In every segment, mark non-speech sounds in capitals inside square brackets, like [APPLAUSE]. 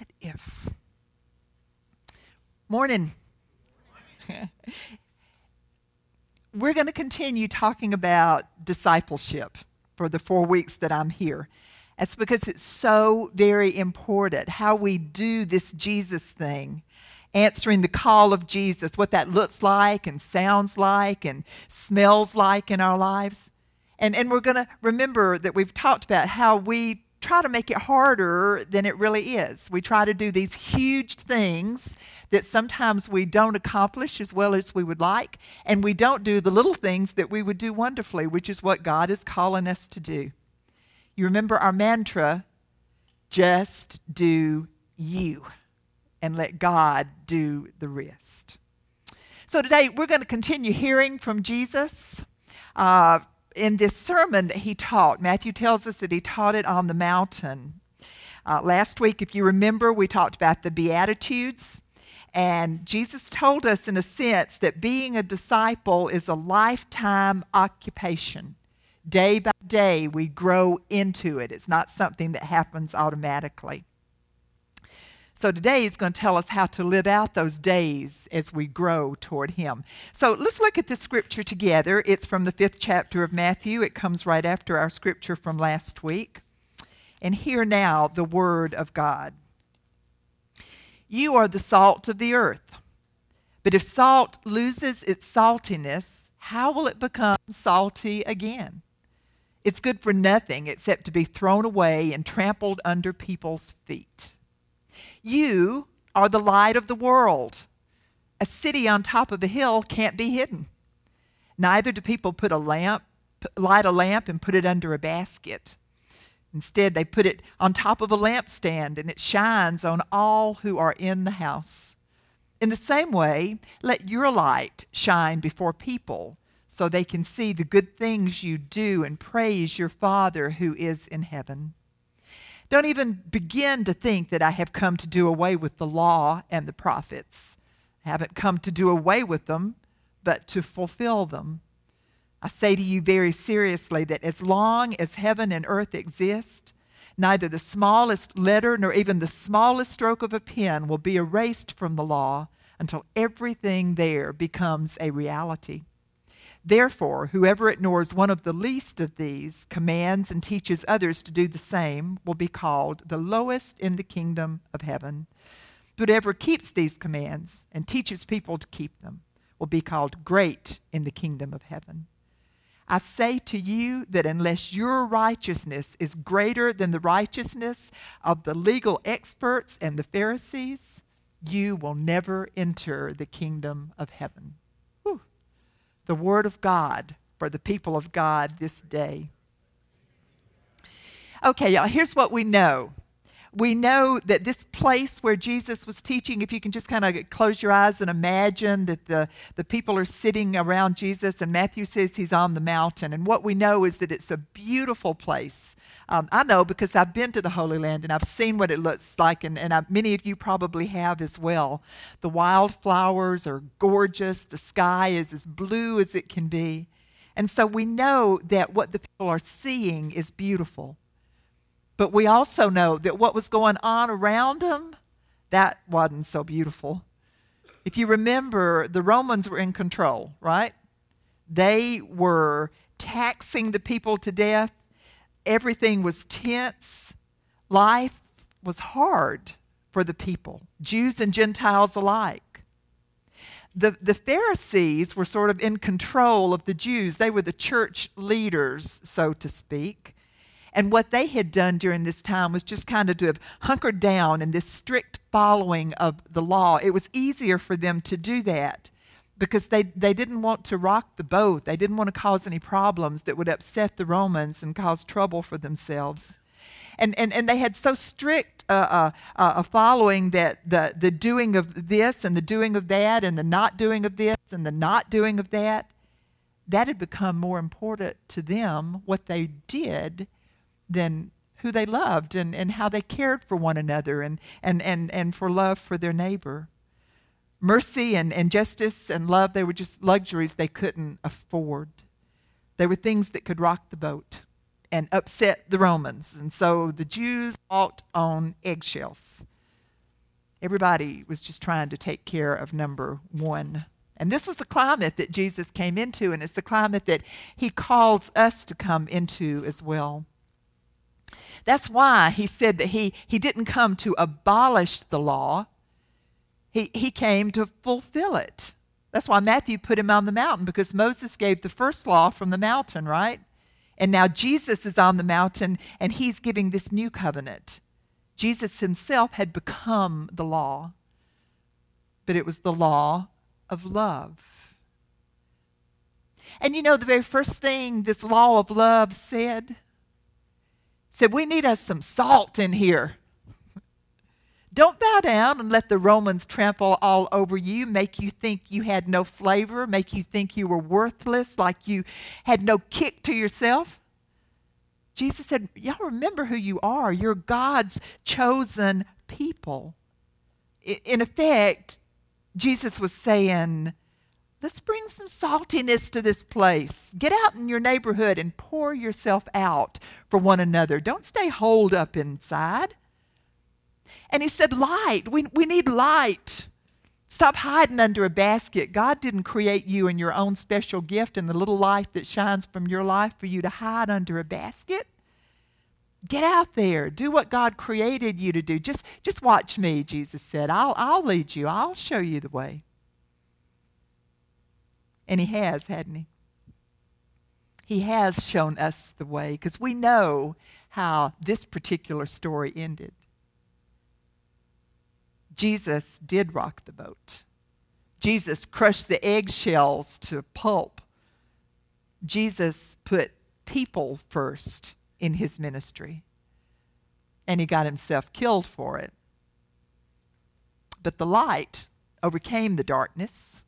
What if? Morning. [LAUGHS] We're going to continue talking about discipleship for the four weeks that I'm here. That's because it's so very important how we do this Jesus thing, answering the call of Jesus, what that looks like and sounds like and smells like in our lives. And, and we're going to remember that we've talked about how we try to make it harder than it really is. We try to do these huge things that sometimes we don't accomplish as well as we would like, and we don't do the little things that we would do wonderfully, which is what God is calling us to do. You remember our mantra just do you and let God do the rest. So today we're going to continue hearing from Jesus. Uh, in this sermon that he taught, Matthew tells us that he taught it on the mountain. Uh, last week, if you remember, we talked about the Beatitudes. And Jesus told us, in a sense, that being a disciple is a lifetime occupation. Day by day, we grow into it. It's not something that happens automatically. So today he's going to tell us how to live out those days as we grow toward him. So let's look at this scripture together. It's from the fifth chapter of Matthew. It comes right after our scripture from last week. And hear now the word of God. You are the salt of the earth. But if salt loses its saltiness, how will it become salty again? It's good for nothing except to be thrown away and trampled under people's feet. You are the light of the world. A city on top of a hill can't be hidden. Neither do people put a lamp, light a lamp and put it under a basket. Instead, they put it on top of a lampstand and it shines on all who are in the house. In the same way, let your light shine before people so they can see the good things you do and praise your Father who is in heaven. Don't even begin to think that I have come to do away with the law and the prophets. I haven't come to do away with them, but to fulfill them. I say to you very seriously that as long as heaven and earth exist, neither the smallest letter nor even the smallest stroke of a pen will be erased from the law until everything there becomes a reality. Therefore, whoever ignores one of the least of these commands and teaches others to do the same will be called the lowest in the kingdom of heaven. Whoever keeps these commands and teaches people to keep them will be called great in the kingdom of heaven. I say to you that unless your righteousness is greater than the righteousness of the legal experts and the Pharisees, you will never enter the kingdom of heaven the Word of God for the people of God this day. Okay, y'all, here's what we know. We know that this place where Jesus was teaching, if you can just kind of close your eyes and imagine that the, the people are sitting around Jesus, and Matthew says he's on the mountain. And what we know is that it's a beautiful place. Um, I know because I've been to the Holy Land and I've seen what it looks like, and, and I, many of you probably have as well. The wildflowers are gorgeous, the sky is as blue as it can be. And so we know that what the people are seeing is beautiful. But we also know that what was going on around them, that wasn't so beautiful. If you remember, the Romans were in control, right? They were taxing the people to death everything was tense. Life was hard for the people, Jews and Gentiles alike. The, the Pharisees were sort of in control of the Jews. They were the church leaders, so to speak. And what they had done during this time was just kind of to have hunkered down in this strict following of the law. It was easier for them to do that because they, they didn't want to rock the boat. They didn't want to cause any problems that would upset the Romans and cause trouble for themselves. And, and, and they had so strict uh, uh, uh, a following that the, the doing of this and the doing of that and the not doing of this and the not doing of that, that had become more important to them, what they did, than who they loved and, and how they cared for one another and, and, and, and for love for their neighbor mercy and, and justice and love, they were just luxuries they couldn't afford. They were things that could rock the boat and upset the Romans. And so the Jews walked on eggshells. Everybody was just trying to take care of number one. And this was the climate that Jesus came into, and it's the climate that he calls us to come into as well. That's why he said that he, he didn't come to abolish the law, he, he came to fulfill it. That's why Matthew put him on the mountain, because Moses gave the first law from the mountain, right? And now Jesus is on the mountain and he's giving this new covenant. Jesus himself had become the law, but it was the law of love. And you know, the very first thing this law of love said, said, we need us some salt in here. [LAUGHS] Don't bow down and let the Romans trample all over you, make you think you had no flavor, make you think you were worthless, like you had no kick to yourself. Jesus said, Y'all remember who you are. You're God's chosen people. In effect, Jesus was saying, Let's bring some saltiness to this place. Get out in your neighborhood and pour yourself out for one another. Don't stay holed up inside. And he said, Light. We, we need light. Stop hiding under a basket. God didn't create you and your own special gift and the little light that shines from your life for you to hide under a basket. Get out there. Do what God created you to do. Just, just watch me, Jesus said. I'll, I'll lead you. I'll show you the way. And He has, hadn't He? He has shown us the way because we know how this particular story ended. Jesus did rock the boat. Jesus crushed the eggshells to pulp. Jesus put people first in his ministry, and he got himself killed for it. But the light overcame the darkness.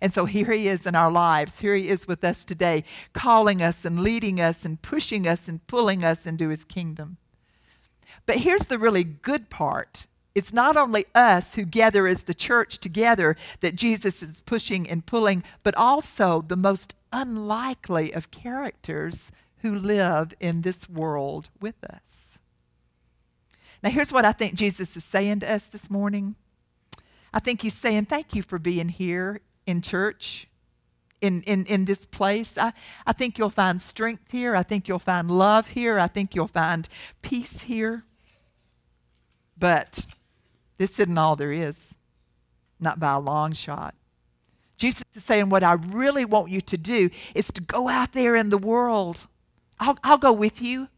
And so here he is in our lives. Here he is with us today, calling us and leading us and pushing us and pulling us into his kingdom. But here's the really good part it's not only us who gather as the church together that Jesus is pushing and pulling, but also the most unlikely of characters who live in this world with us. Now, here's what I think Jesus is saying to us this morning. I think he's saying, Thank you for being here in church, in, in, in this place. I, I think you'll find strength here. I think you'll find love here. I think you'll find peace here. But this isn't all there is, not by a long shot. Jesus is saying, What I really want you to do is to go out there in the world. I'll, I'll go with you.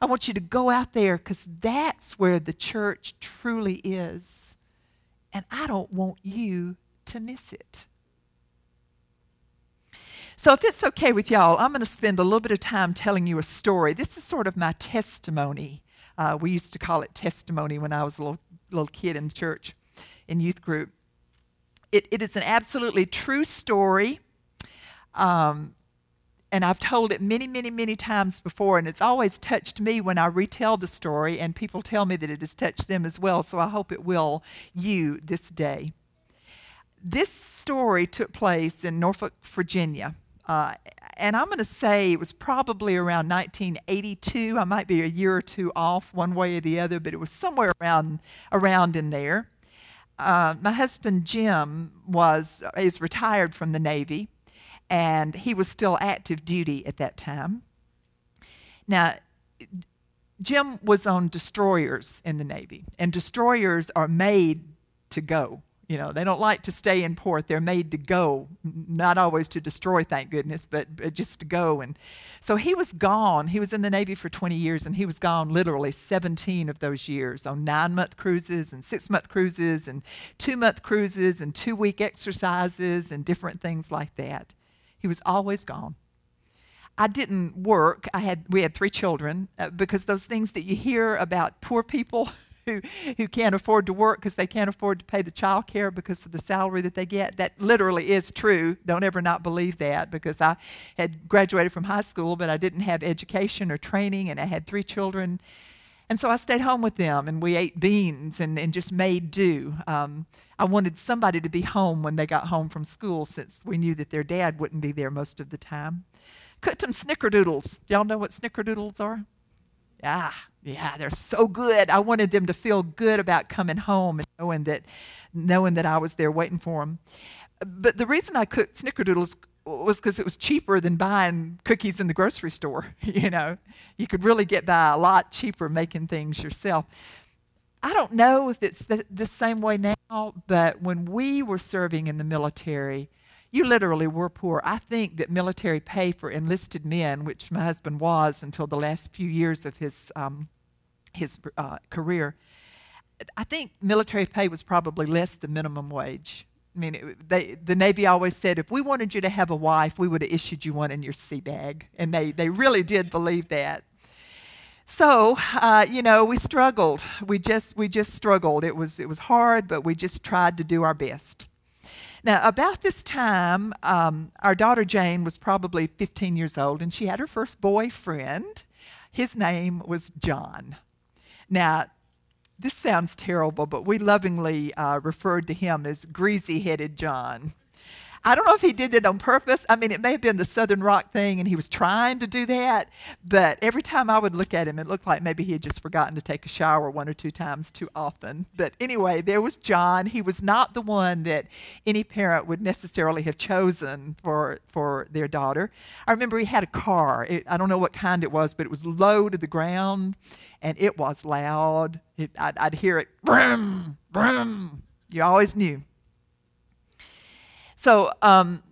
I want you to go out there because that's where the church truly is. And I don't want you to miss it. So, if it's okay with y'all, I'm going to spend a little bit of time telling you a story. This is sort of my testimony. Uh, we used to call it testimony when I was a little little kid in church, in youth group. It, it is an absolutely true story. Um, and I've told it many, many, many times before, and it's always touched me when I retell the story, and people tell me that it has touched them as well, so I hope it will you this day. This story took place in Norfolk, Virginia. Uh, and I'm going to say it was probably around 1982. I might be a year or two off, one way or the other, but it was somewhere around around in there. Uh, my husband Jim was is retired from the Navy, and he was still active duty at that time. Now, Jim was on destroyers in the Navy, and destroyers are made to go. You know, they don't like to stay in port. They're made to go, not always to destroy, thank goodness, but, but just to go. And so he was gone. He was in the Navy for 20 years, and he was gone literally 17 of those years on nine month cruises and six month cruises and two month cruises and two week exercises and different things like that. He was always gone. I didn't work. I had we had three children uh, because those things that you hear about poor people [LAUGHS] who, who can't afford to work because they can't afford to pay the child care because of the salary that they get. That literally is true. Don't ever not believe that because I had graduated from high school, but I didn't have education or training, and I had three children. And so I stayed home with them, and we ate beans and, and just made do. Um, I wanted somebody to be home when they got home from school since we knew that their dad wouldn't be there most of the time. Cooked them snickerdoodles. Y'all know what snickerdoodles are? Ah, Yeah, they're so good. I wanted them to feel good about coming home and knowing that, knowing that I was there waiting for them. But the reason I cooked snickerdoodles was because it was cheaper than buying cookies in the grocery store. [LAUGHS] you know, you could really get by a lot cheaper making things yourself. I don't know if it's the, the same way now, but when we were serving in the military, you literally were poor. I think that military pay for enlisted men, which my husband was until the last few years of his um, his uh, career, I think military pay was probably less than minimum wage. I mean, it, they, the Navy always said if we wanted you to have a wife, we would have issued you one in your sea bag. And they, they really did believe that. So, uh, you know, we struggled. We just, we just struggled. It was, it was hard, but we just tried to do our best. Now, about this time, um, our daughter Jane was probably 15 years old, and she had her first boyfriend. His name was John. Now, this sounds terrible, but we lovingly uh, referred to him as greasy headed John. I don't know if he did it on purpose. I mean, it may have been the Southern Rock thing and he was trying to do that, but every time I would look at him, it looked like maybe he had just forgotten to take a shower one or two times too often. But anyway, there was John. He was not the one that any parent would necessarily have chosen for, for their daughter. I remember he had a car. It, I don't know what kind it was, but it was low to the ground and it was loud. It, I'd, I'd hear it, brum, brum. You always knew. So um,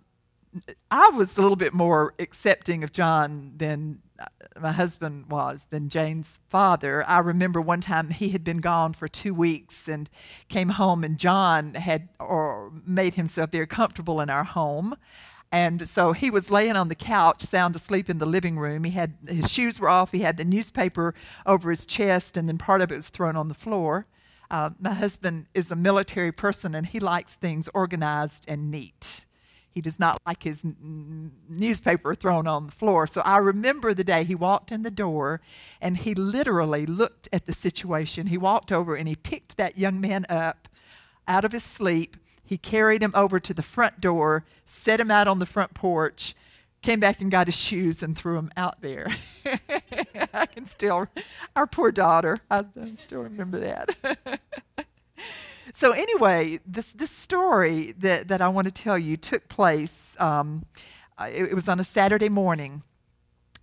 I was a little bit more accepting of John than uh, my husband was, than Jane's father. I remember one time he had been gone for two weeks and came home, and John had or made himself very comfortable in our home. And so he was laying on the couch, sound asleep in the living room. He had his shoes were off. He had the newspaper over his chest, and then part of it was thrown on the floor. Uh, my husband is a military person, and he likes things organized and neat. He does not like his n- newspaper thrown on the floor. So I remember the day he walked in the door and he literally looked at the situation. He walked over and he picked that young man up out of his sleep he carried him over to the front door, set him out on the front porch, came back and got his shoes and threw them out there. [LAUGHS] I can still, our poor daughter, I, still remember that. [LAUGHS] so anyway, this this story that that I want to tell you took place. Um, it, it was on a Saturday morning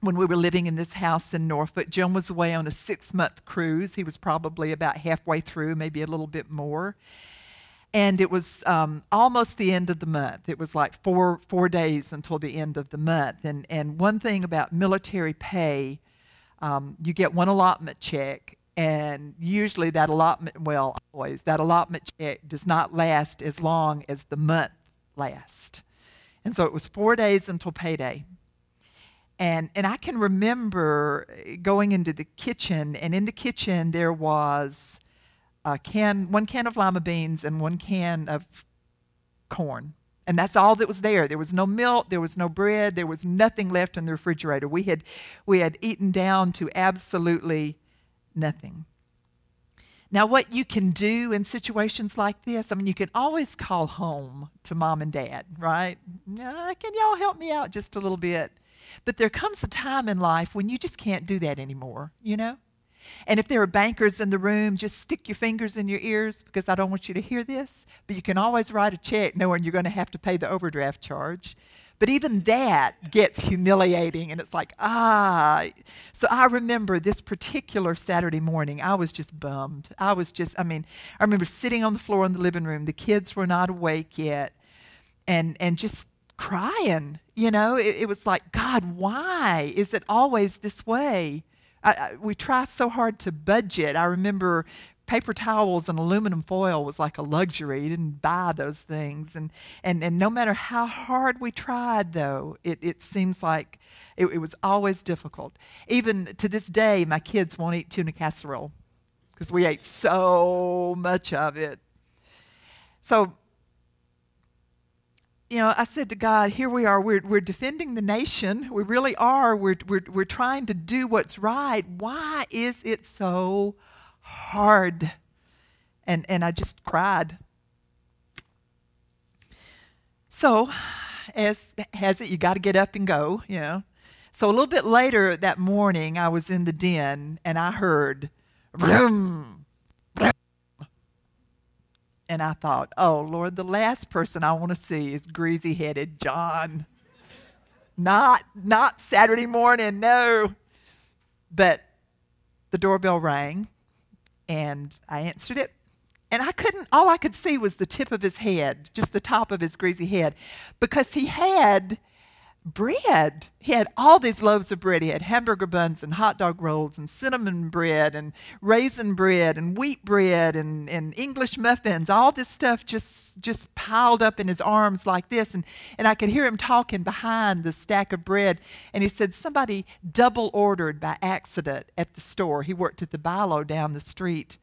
when we were living in this house in Norfolk. Jim was away on a six month cruise. He was probably about halfway through, maybe a little bit more and it was um, almost the end of the month. It was like four four days until the end of the month. And and one thing about military pay, um, you get one allotment check, and usually that allotment, well, always that allotment check does not last as long as the month lasts. And so it was four days until payday. And, and I can remember going into the kitchen, and in the kitchen there was a can, one can of lima beans and one can of corn. And that's all that was there. There was no milk, there was no bread, there was nothing left in the refrigerator. We had, we had eaten down to absolutely nothing. Now, what you can do in situations like this, I mean, you can always call home to mom and dad, right? Can y'all help me out just a little bit? But there comes a time in life when you just can't do that anymore, you know? And if there are bankers in the room, just stick your fingers in your ears because I don't want you to hear this. But you can always write a check knowing you're going to have to pay the overdraft charge. But even that gets humiliating, and it's like, ah. So I remember this particular Saturday morning, I was just bummed. I was just, I mean, I remember sitting on the floor in the living room. The kids were not awake yet, and, and just crying. You know, it, it was like, God, why is it always this way? I, I, we try so hard to budget. I remember paper towels and aluminum foil was like a luxury. You didn't buy those things. And, and, and no matter how hard we tried, though, it, it seems like it, it was always difficult. Even to this day, my kids won't eat tuna casserole because we ate so much of it. So you know, I said to God, here we are, we're, we're defending the nation. We really are. We're, we're, we're trying to do what's right. Why is it so hard? And, and I just cried. So, as has it, you got to get up and go, you know. So a little bit later that morning, I was in the den and I heard, vroom. And I thought, oh, Lord, the last person I want to see is greasy headed John. not, not Saturday morning, no. But the doorbell rang and I answered it. And I couldn't, all I could see was the tip of his head, just the top of his greasy head, because he had bread. He had all these loaves of bread. He had hamburger buns and hot dog rolls and cinnamon bread and raisin bread and wheat bread and, and English muffins. All this stuff just just piled up in his arms like this. And, and I could hear him talking behind the stack of bread. And he said, Somebody double ordered by accident at the store. He worked at the Bi-Lo down the street.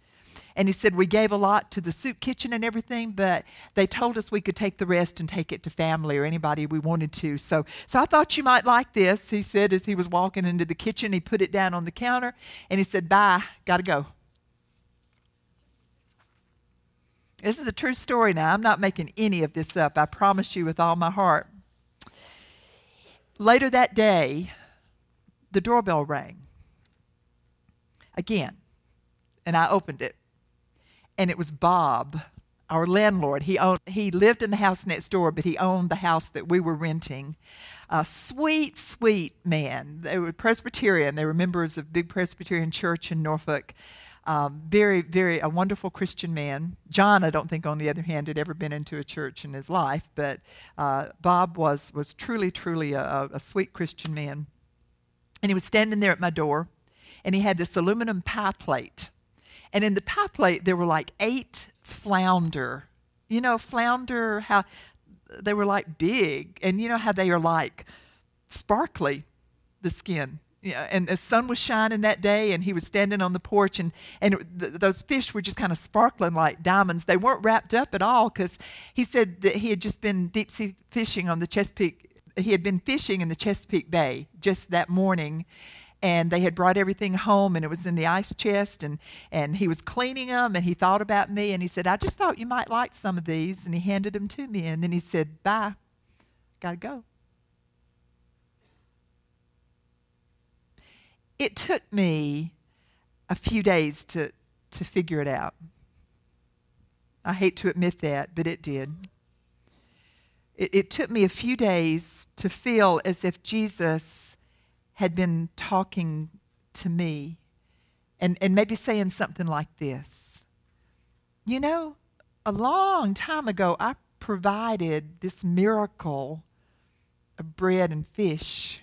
And he said, We gave a lot to the soup kitchen and everything, but they told us we could take the rest and take it to family or anybody we wanted to. So, so I thought you might like this, he said as he was walking into the kitchen. He put it down on the counter and he said, Bye, gotta go. This is a true story now. I'm not making any of this up. I promise you with all my heart. Later that day, the doorbell rang again, and I opened it and it was Bob, our landlord. He owned, he lived in the house next door, but he owned the house that we were renting. A sweet, sweet man. They were Presbyterian. They were members of big Presbyterian church in Norfolk. Um, very, very a wonderful Christian man. John, I don't think, on the other hand, had ever been into a church in his life, but uh, Bob was was truly, truly a, a sweet Christian man. And he was standing there at my door, and he had this aluminum pie plate and in the pie plate, there were like eight flounder. You know, flounder, how they were like big. And you know how they are like sparkly, the skin. Yeah, and the sun was shining that day, and he was standing on the porch, and, and th- those fish were just kind of sparkling like diamonds. They weren't wrapped up at all because he said that he had just been deep sea fishing on the Chesapeake. He had been fishing in the Chesapeake Bay just that morning, and they had brought everything home and it was in the ice chest and, and he was cleaning them and he thought about me and he said i just thought you might like some of these and he handed them to me and then he said bye. Gotta go. It took me a few days to, to figure it out. I hate to admit that but it did. It, it took me a few days to feel as if jesus had been talking to me and, and maybe saying something like this You know, a long time ago, I provided this miracle of bread and fish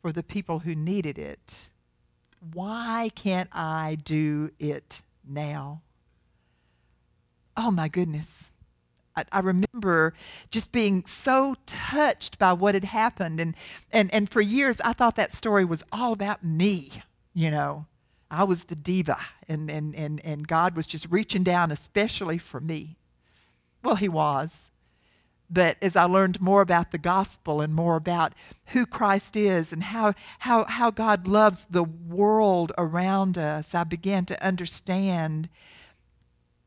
for the people who needed it. Why can't I do it now? Oh my goodness. I, remember just being so touched by what had happened. And, and, and for years, I thought that story was all about me, you know. I was the diva, and, and, and, and God was just reaching down, especially for me. Well, He was. But as I learned more about the gospel and more about who Christ is and how, how, how God loves the world around us, I began to understand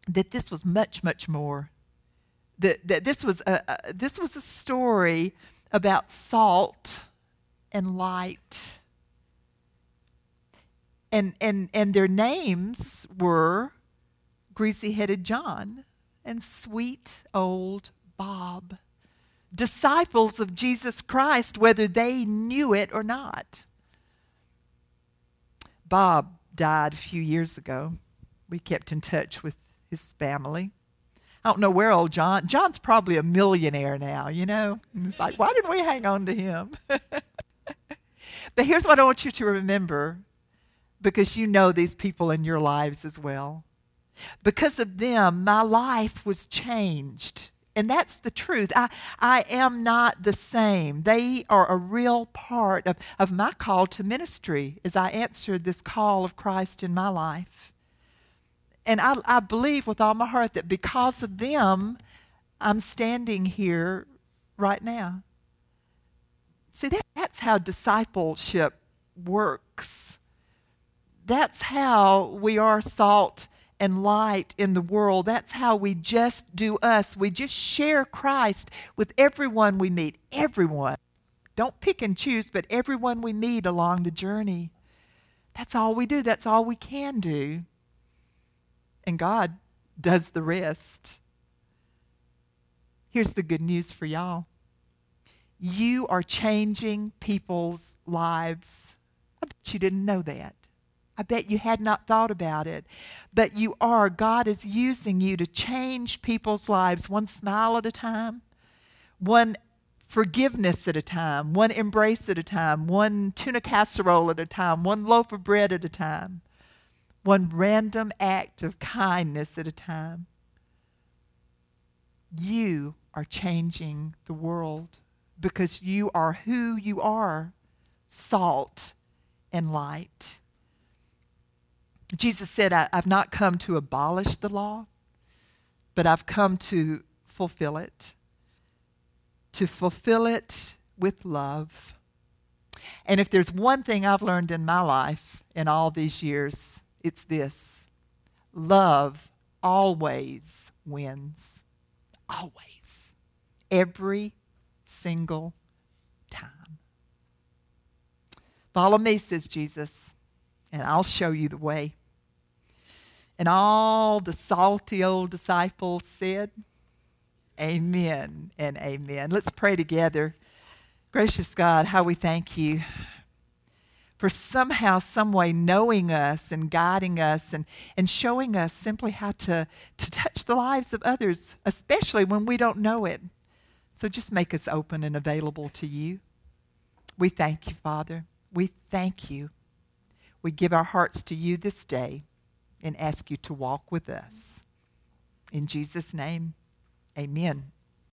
that this was much, much more that, that this, was a, a, this was a story about salt and light. And, and, and their names were Greasy Headed John and Sweet Old Bob, disciples of Jesus Christ, whether they knew it or not. Bob died a few years ago. We kept in touch with his family. I don't know where old John. John's probably a millionaire now, you know. And it's like, why didn't we hang on to him? [LAUGHS] but here's what I want you to remember, because you know these people in your lives as well. Because of them, my life was changed. And that's the truth. I, I am not the same. They are a real part of, of my call to ministry as I answered this call of Christ in my life. And I, I believe with all my heart that because of them, I'm standing here right now. See, that, that's how discipleship works. That's how we are salt and light in the world. That's how we just do us. We just share Christ with everyone we meet, everyone, Don't pick and choose, but everyone we meet along the journey. That's all we do. That's all we can do. And God does the rest. Here's the good news for y'all you are changing people's lives. I bet you didn't know that. I bet you had not thought about it. But you are. God is using you to change people's lives one smile at a time, one forgiveness at a time, one embrace at a time, one tuna casserole at a time, one loaf of bread at a time, one random act of kindness at a time. You are changing the world because you are who you are salt and light. Jesus said, I, have not come to abolish the law, but I've come to fulfill it to fulfill it with love. And if there's one thing I've learned in my life in all these years, it's this love always wins. Always. Every single time. Follow me, says Jesus, and I'll show you the way. And all the salty old disciples said, Amen and amen. Let's pray together. Gracious God, how we thank you for somehow, some way knowing us and guiding us and, and showing us simply how to, to touch the lives of others, especially when we don't know it. So just make us open and available to you. We thank you, Father. We thank you. We give our hearts to you this day and ask you to walk with us. In Jesus' name. Amen.